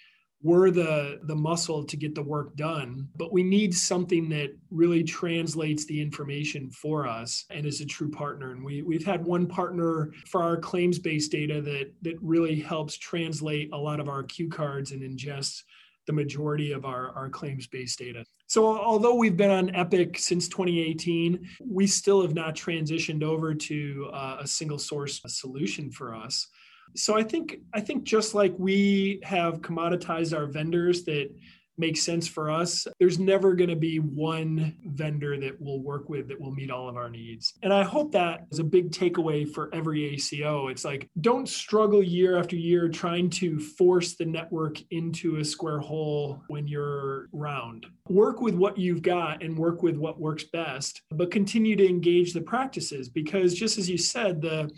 S5: we're the the muscle to get the work done but we need something that really translates the information for us and is a true partner and we we've had one partner for our claims based data that that really helps translate a lot of our cue cards and ingests the majority of our, our claims based data. So, although we've been on Epic since 2018, we still have not transitioned over to uh, a single source solution for us so i think i think just like we have commoditized our vendors that make sense for us there's never going to be one vendor that we'll work with that will meet all of our needs. And i hope that is a big takeaway for every aco it's like don't struggle year after year trying to force the network into a square hole when you're round. Work with what you've got and work with what works best but continue to engage the practices because just as you said the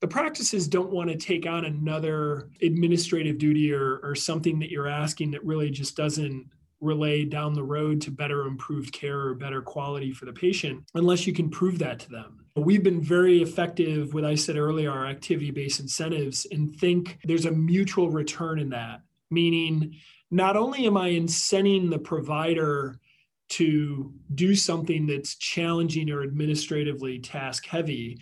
S5: the practices don't want to take on another administrative duty or, or something that you're asking that really just doesn't relay down the road to better improved care or better quality for the patient unless you can prove that to them. We've been very effective with I said earlier our activity based incentives and think there's a mutual return in that meaning not only am I incenting the provider to do something that's challenging or administratively task heavy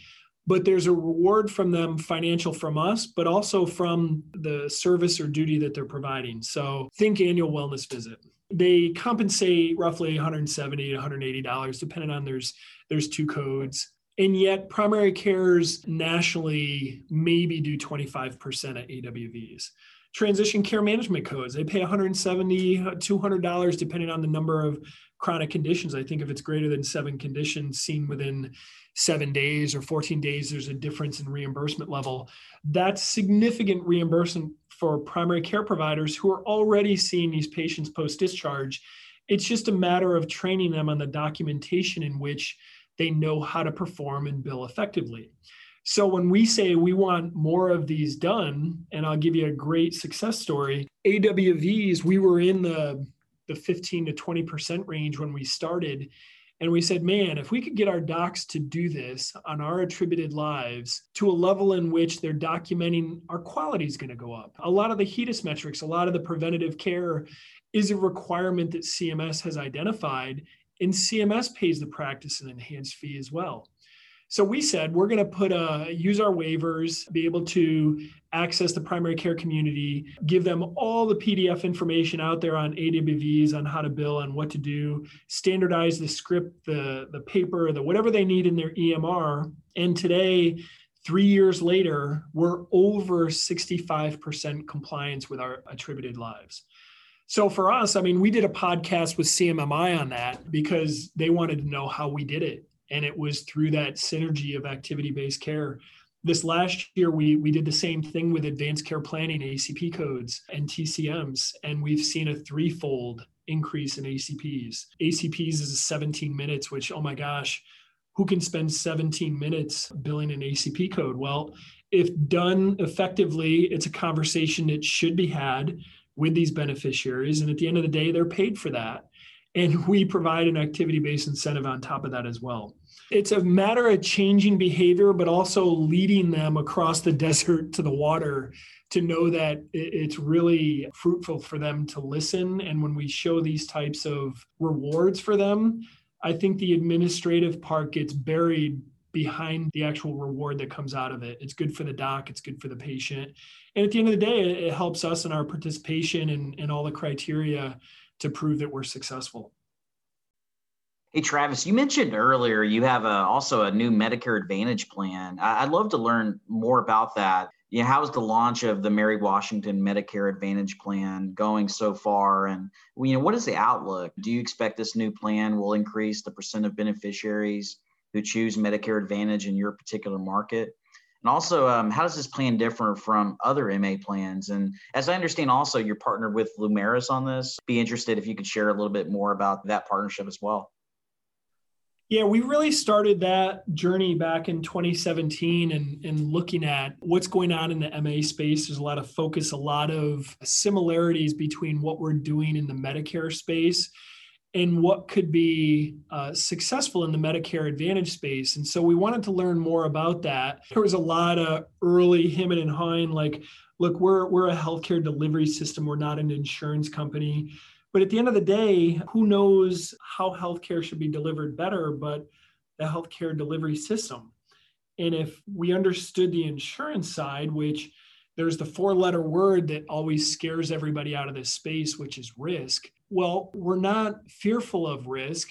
S5: but there's a reward from them financial from us but also from the service or duty that they're providing. So think annual wellness visit. They compensate roughly 170 to 180 dollars depending on there's there's two codes. And yet primary cares nationally maybe do 25% at awvs transition care management codes they pay 170 200 dollars depending on the number of chronic conditions i think if it's greater than seven conditions seen within seven days or 14 days, there's a difference in reimbursement level. That's significant reimbursement for primary care providers who are already seeing these patients post discharge. It's just a matter of training them on the documentation in which they know how to perform and bill effectively. So when we say we want more of these done, and I'll give you a great success story, AWVs, we were in the the 15 to 20% range when we started and we said, man, if we could get our docs to do this on our attributed lives to a level in which they're documenting our quality is going to go up. A lot of the HEDIS metrics, a lot of the preventative care is a requirement that CMS has identified, and CMS pays the practice an enhanced fee as well. So we said we're going to put a use our waivers, be able to access the primary care community, give them all the PDF information out there on AWVs on how to bill and what to do, standardize the script, the the paper, the whatever they need in their EMR. And today, three years later, we're over 65% compliance with our attributed lives. So for us, I mean, we did a podcast with CMMI on that because they wanted to know how we did it and it was through that synergy of activity-based care. This last year we we did the same thing with advanced care planning acp codes and tcms and we've seen a threefold increase in acps acps is 17 minutes which oh my gosh who can spend 17 minutes billing an acp code? Well if done effectively it's a conversation that should be had with these beneficiaries and at the end of the day they're paid for that. And we provide an activity based incentive on top of that as well. It's a matter of changing behavior, but also leading them across the desert to the water to know that it's really fruitful for them to listen. And when we show these types of rewards for them, I think the administrative part gets buried behind the actual reward that comes out of it. It's good for the doc, it's good for the patient. And at the end of the day, it helps us in our participation and, and all the criteria to prove that we're successful.
S3: Hey, Travis, you mentioned earlier you have a, also a new Medicare Advantage plan. I'd love to learn more about that. You know, how's the launch of the Mary Washington Medicare Advantage plan going so far? And you know, what is the outlook? Do you expect this new plan will increase the percent of beneficiaries who choose Medicare Advantage in your particular market? And also, um, how does this plan differ from other MA plans? And as I understand, also you're partnered with Lumeris on this. Be interested if you could share a little bit more about that partnership as well.
S5: Yeah, we really started that journey back in 2017 and, and looking at what's going on in the MA space. There's a lot of focus, a lot of similarities between what we're doing in the Medicare space and what could be uh, successful in the Medicare Advantage space. And so we wanted to learn more about that. There was a lot of early him and hawing, like, look, we're, we're a healthcare delivery system, we're not an insurance company. But at the end of the day, who knows how healthcare should be delivered better but the healthcare delivery system? And if we understood the insurance side, which there's the four letter word that always scares everybody out of this space, which is risk. Well, we're not fearful of risk.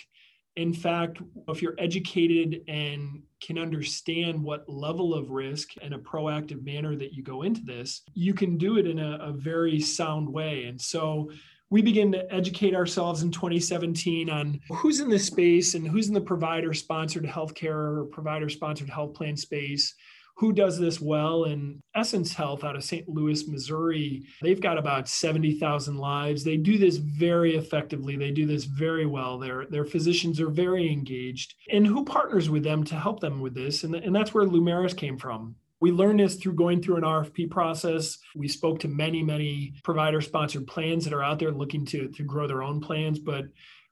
S5: In fact, if you're educated and can understand what level of risk in a proactive manner that you go into this, you can do it in a, a very sound way. And so we begin to educate ourselves in 2017 on who's in this space and who's in the provider sponsored healthcare or provider sponsored health plan space. Who does this well? And essence health out of st louis missouri they've got about 70000 lives. They do this very effectively. They do this very well. Their, their physicians are very engaged. And who partners with them to help them with this? And, and that's where lumeris came from we learned this through going through an RFP process. We spoke to many, many provider sponsored plans that are out there looking to, to grow their own plans. But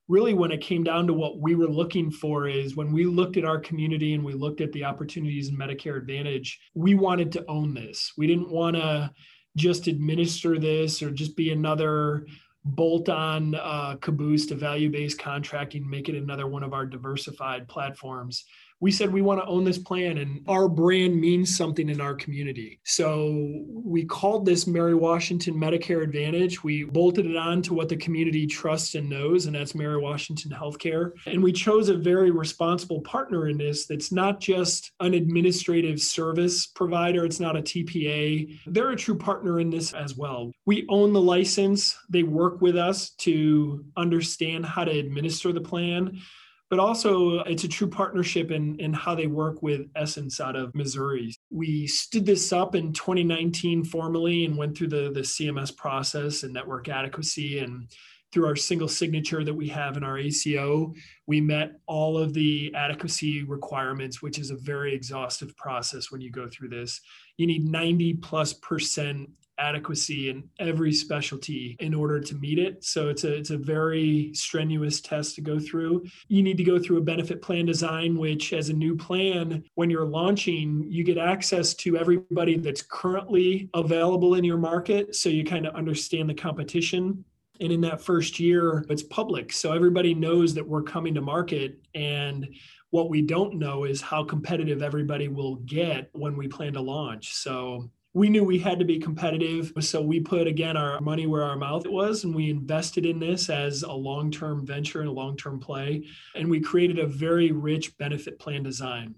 S5: really when it came down to what we were looking for is when we looked at our community and we looked at the opportunities in medicare advantage we wanted to own this we didn't want to just administer this or just be another bolt on uh, caboose to value based contracting make it another one of our diversified platforms we said we want to own this plan and our brand means something in our community. So we called this Mary Washington Medicare Advantage. We bolted it on to what the community trusts and knows, and that's Mary Washington Healthcare. And we chose a very responsible partner in this that's not just an administrative service provider, it's not a TPA. They're a true partner in this as well. We own the license, they work with us to understand how to administer the plan but also uh, it's a true partnership in, in how they work with Essence out of Missouri. We stood this up in 2019 formally and went through the, the CMS process and network adequacy and through our single signature that we have in our ACO, we met all of the adequacy requirements, which is a very exhaustive process when you go through this. You need 90 plus percent adequacy in every specialty in order to meet it. So it's a it's a very strenuous test to go through. You need to go through a benefit plan design which as a new plan when you're launching you get access to everybody that's currently available in your market. So you kind of understand the competition. And in that first year it's public. So everybody knows that we're coming to market. And what we don't know is how competitive everybody will get when we plan to launch. So we knew we had to be competitive. So we put, again, our money where our mouth was, and we invested in this as a long term venture and a long term play. And we created a very rich benefit plan design.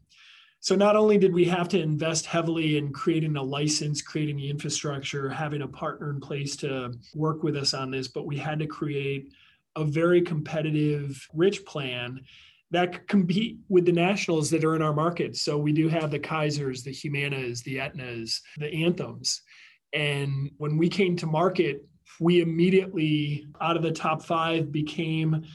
S5: So not only did we have to invest heavily in creating a license, creating the infrastructure, having a partner in place to work with us on this, but we had to create a very competitive, rich plan that compete with the nationals that are in our market. So we do have the Kaisers, the Humanas, the Aetnas, the Anthems. And when we came to market, we immediately, out of the top five, became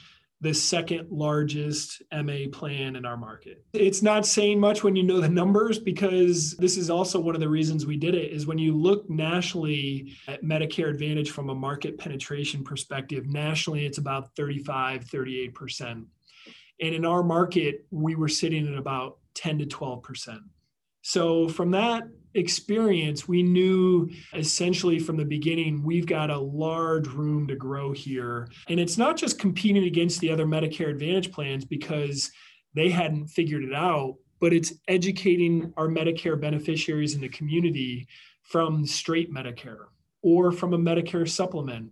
S5: the second largest MA plan in our market. It's not saying much when you know the numbers because this is also one of the reasons we did it is when you look nationally at Medicare Advantage from a market penetration perspective, nationally it's about 35, 38%. And in our market, we were sitting at about 10 to 12%. So from that experience, we knew essentially from the beginning, we've got a large room to grow here. And it's not just competing against the other Medicare Advantage plans because they hadn't figured it out, but it's educating our Medicare beneficiaries in the community from straight Medicare or from a Medicare supplement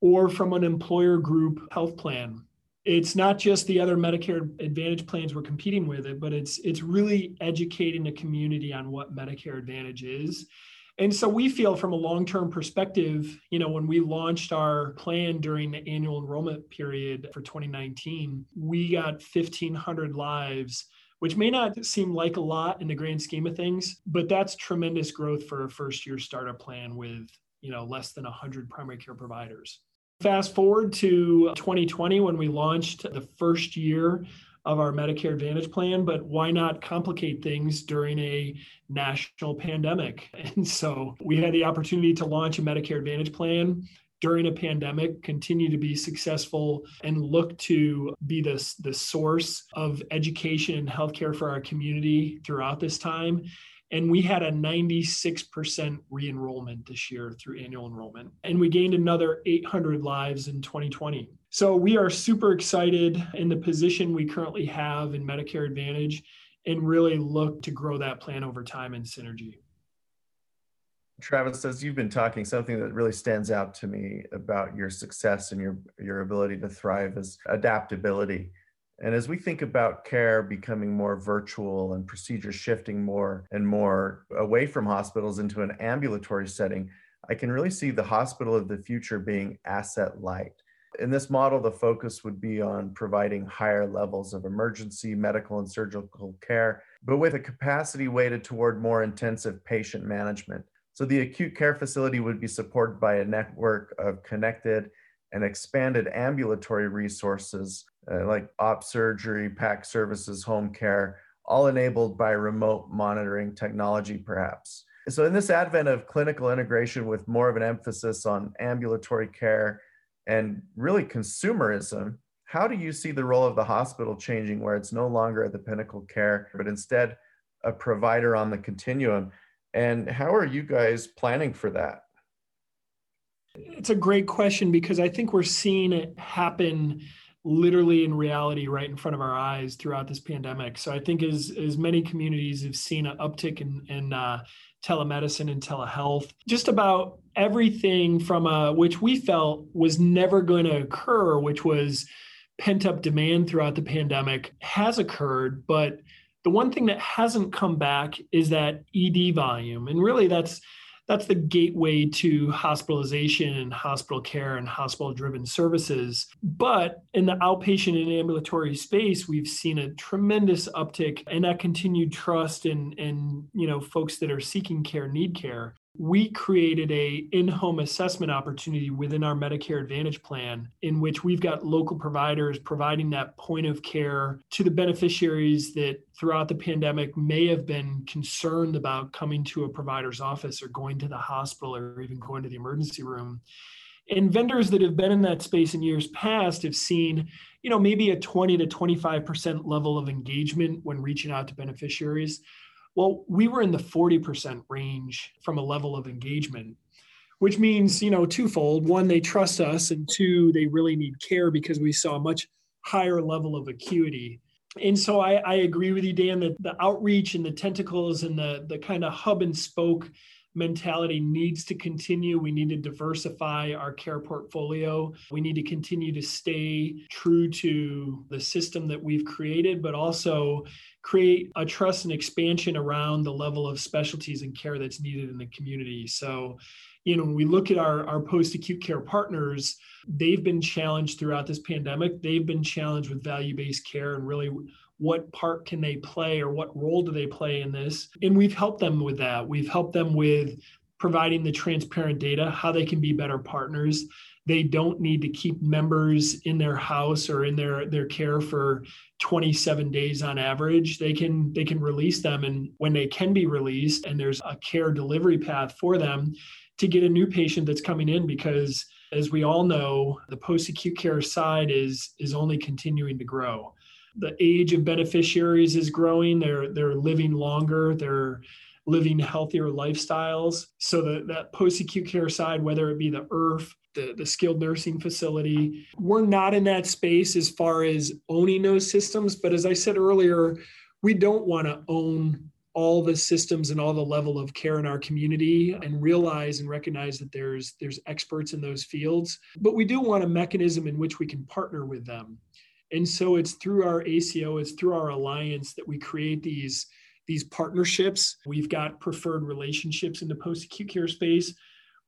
S5: or from an employer group health plan it's not just the other Medicare Advantage plans we're competing with it, but it's it's really educating the community on what Medicare Advantage is. And so we feel from a long-term perspective, you know, when we launched our plan during the annual enrollment period for 2019, we got 1500 lives which may not seem like a lot in the grand scheme of things, but that's tremendous growth for a first year startup plan with, you know, less than 100 primary care providers. Fast forward to 2020 when we launched the first year of our Medicare Advantage plan, but why not complicate things during a national pandemic? And so we had the opportunity to launch a Medicare Advantage plan during a pandemic, continue to be successful, and look to be the, the source of education and healthcare for our community throughout this time. And we had a 96% re enrollment this year through annual enrollment. And we gained another 800 lives in 2020. So we are super excited in the position we currently have in Medicare Advantage and really look to grow that plan over time in synergy.
S4: Travis, as you've been talking, something that really stands out to me about your success and your, your ability to thrive is adaptability. And as we think about care becoming more virtual and procedures shifting more and more away from hospitals into an ambulatory setting, I can really see the hospital of the future being asset light. In this model, the focus would be on providing higher levels of emergency medical and surgical care, but with a capacity weighted toward more intensive patient management. So the acute care facility would be supported by a network of connected and expanded ambulatory resources uh, like op surgery, PAC services, home care, all enabled by remote monitoring technology, perhaps. So, in this advent of clinical integration with more of an emphasis on ambulatory care and really consumerism, how do you see the role of the hospital changing where it's no longer at the pinnacle care, but instead a provider on the continuum? And how are you guys planning for that?
S5: It's a great question because I think we're seeing it happen literally in reality right in front of our eyes throughout this pandemic. So I think as as many communities have seen an uptick in, in uh, telemedicine and telehealth, just about everything from a, which we felt was never going to occur, which was pent up demand throughout the pandemic, has occurred. But the one thing that hasn't come back is that ED volume, and really that's that's the gateway to hospitalization and hospital care and hospital driven services. But in the outpatient and ambulatory space, we've seen a tremendous uptick and that continued trust in, in you know folks that are seeking care need care we created a in-home assessment opportunity within our medicare advantage plan in which we've got local providers providing that point of care to the beneficiaries that throughout the pandemic may have been concerned about coming to a provider's office or going to the hospital or even going to the emergency room. And vendors that have been in that space in years past have seen you know maybe a 20 to 25% level of engagement when reaching out to beneficiaries well, we were in the 40% range from a level of engagement, which means, you know, twofold. One, they trust us, and two, they really need care because we saw a much higher level of acuity. And so I, I agree with you, Dan, that the outreach and the tentacles and the, the kind of hub and spoke mentality needs to continue. We need to diversify our care portfolio. We need to continue to stay true to the system that we've created, but also create a trust and expansion around the level of specialties and care that's needed in the community. So, you know, when we look at our, our post acute care partners, they've been challenged throughout this pandemic. They've been challenged with value based care and really what part can they play or what role do they play in this. And we've helped them with that. We've helped them with providing the transparent data how they can be better partners. They don't need to keep members in their house or in their their care for 27 days on average. They can they can release them and when they can be released and there's a care delivery path for them to get a new patient that's coming in because as we all know the post acute care side is is only continuing to grow the age of beneficiaries is growing. They're they're living longer. They're living healthier lifestyles. So the, that post-acute care side, whether it be the IRF, the, the skilled nursing facility, we're not in that space as far as owning those systems. But as I said earlier, we don't want to own all the systems and all the level of care in our community and realize and recognize that there's there's experts in those fields but we do want a mechanism in which we can partner with them and so it's through our ACO, it's through our alliance that we create these, these partnerships. We've got preferred relationships in the post acute care space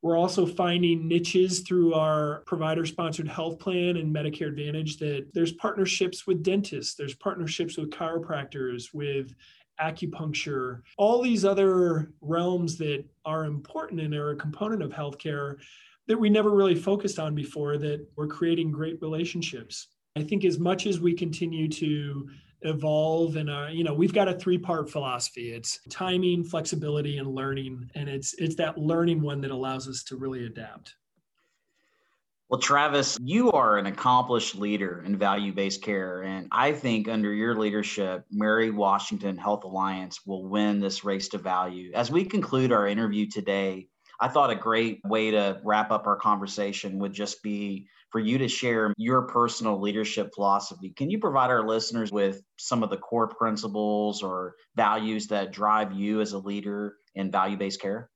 S5: We're also finding niches through our provider sponsored health plan and Medicare Advantage that there's partnerships with dentists, there's partnerships with chiropractors, with acupuncture, all these other realms that are important and are a component of healthcare that we never really focused on before that we're creating great relationships. I think as much as we continue to evolve and uh, you know we've got a three part philosophy it's timing flexibility and learning and it's it's that learning one that allows us to really adapt
S3: well, Travis, you are an accomplished leader in value based care. And I think under your leadership, Mary Washington Health Alliance will win this race to value. As we conclude our interview today, I thought a great way to wrap up our conversation would just be for you to share your personal leadership philosophy. Can you provide our listeners with some of the core principles or values that drive you as a leader in value based care?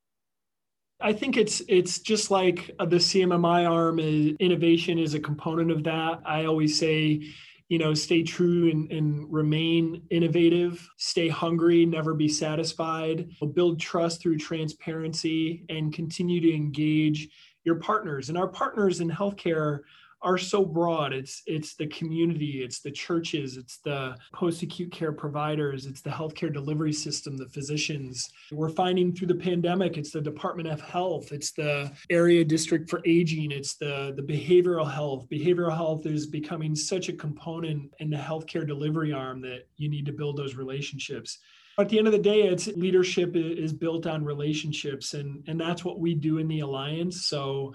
S5: I think it's it's just like the CMMI arm is innovation is a component of that. I always say, you know, stay true and, and remain innovative, stay hungry, never be satisfied, build trust through transparency and continue to engage your partners. And our partners in healthcare are so broad. It's it's the community, it's the churches, it's the post-acute care providers, it's the healthcare delivery system, the physicians. We're finding through the pandemic, it's the Department of Health, it's the area district for aging, it's the, the behavioral health. Behavioral health is becoming such a component in the healthcare delivery arm that you need to build those relationships at the end of the day it's leadership is built on relationships and and that's what we do in the alliance so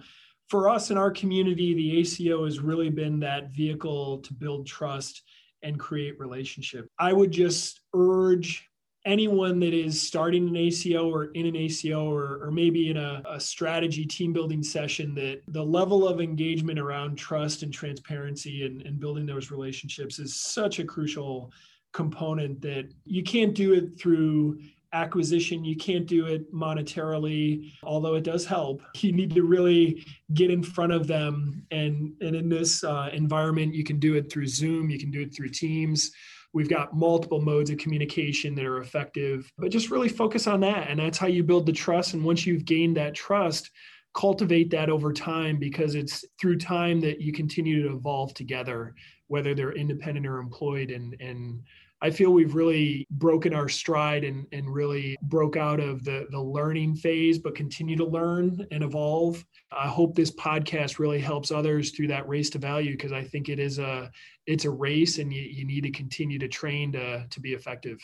S5: for us in our community, the ACO has really been that vehicle to build trust and create relationship. I would just urge anyone that is starting an ACO or in an ACO or, or maybe in a, a strategy team building session that the level of engagement around trust and transparency and, and building those relationships is such a crucial component that you can't do it through acquisition. You can't do it monetarily, although it does help. You need to really get in front of them. And, and in this uh, environment, you can do it through Zoom, you can do it through Teams. We've got multiple modes of communication that are effective, but just really focus on that. And that's how you build the trust. And once you've gained that trust, cultivate that over time because it's through time that you continue to evolve together, whether they're independent or employed. And, and I feel we've really broken our stride and, and really broke out of the, the learning phase, but continue to learn and evolve. I hope this podcast really helps others through that race to value because I think it is a it's a race and you, you need to continue to train to, to be effective.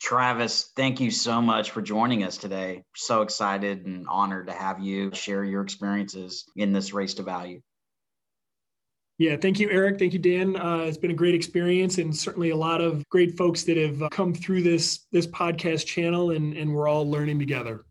S3: Travis, thank you so much for joining us today. So excited and honored to have you share your experiences in this race to value.
S5: Yeah, thank you, Eric. Thank you, Dan. Uh, it's been a great experience, and certainly a lot of great folks that have uh, come through this this podcast channel, and and we're all learning together.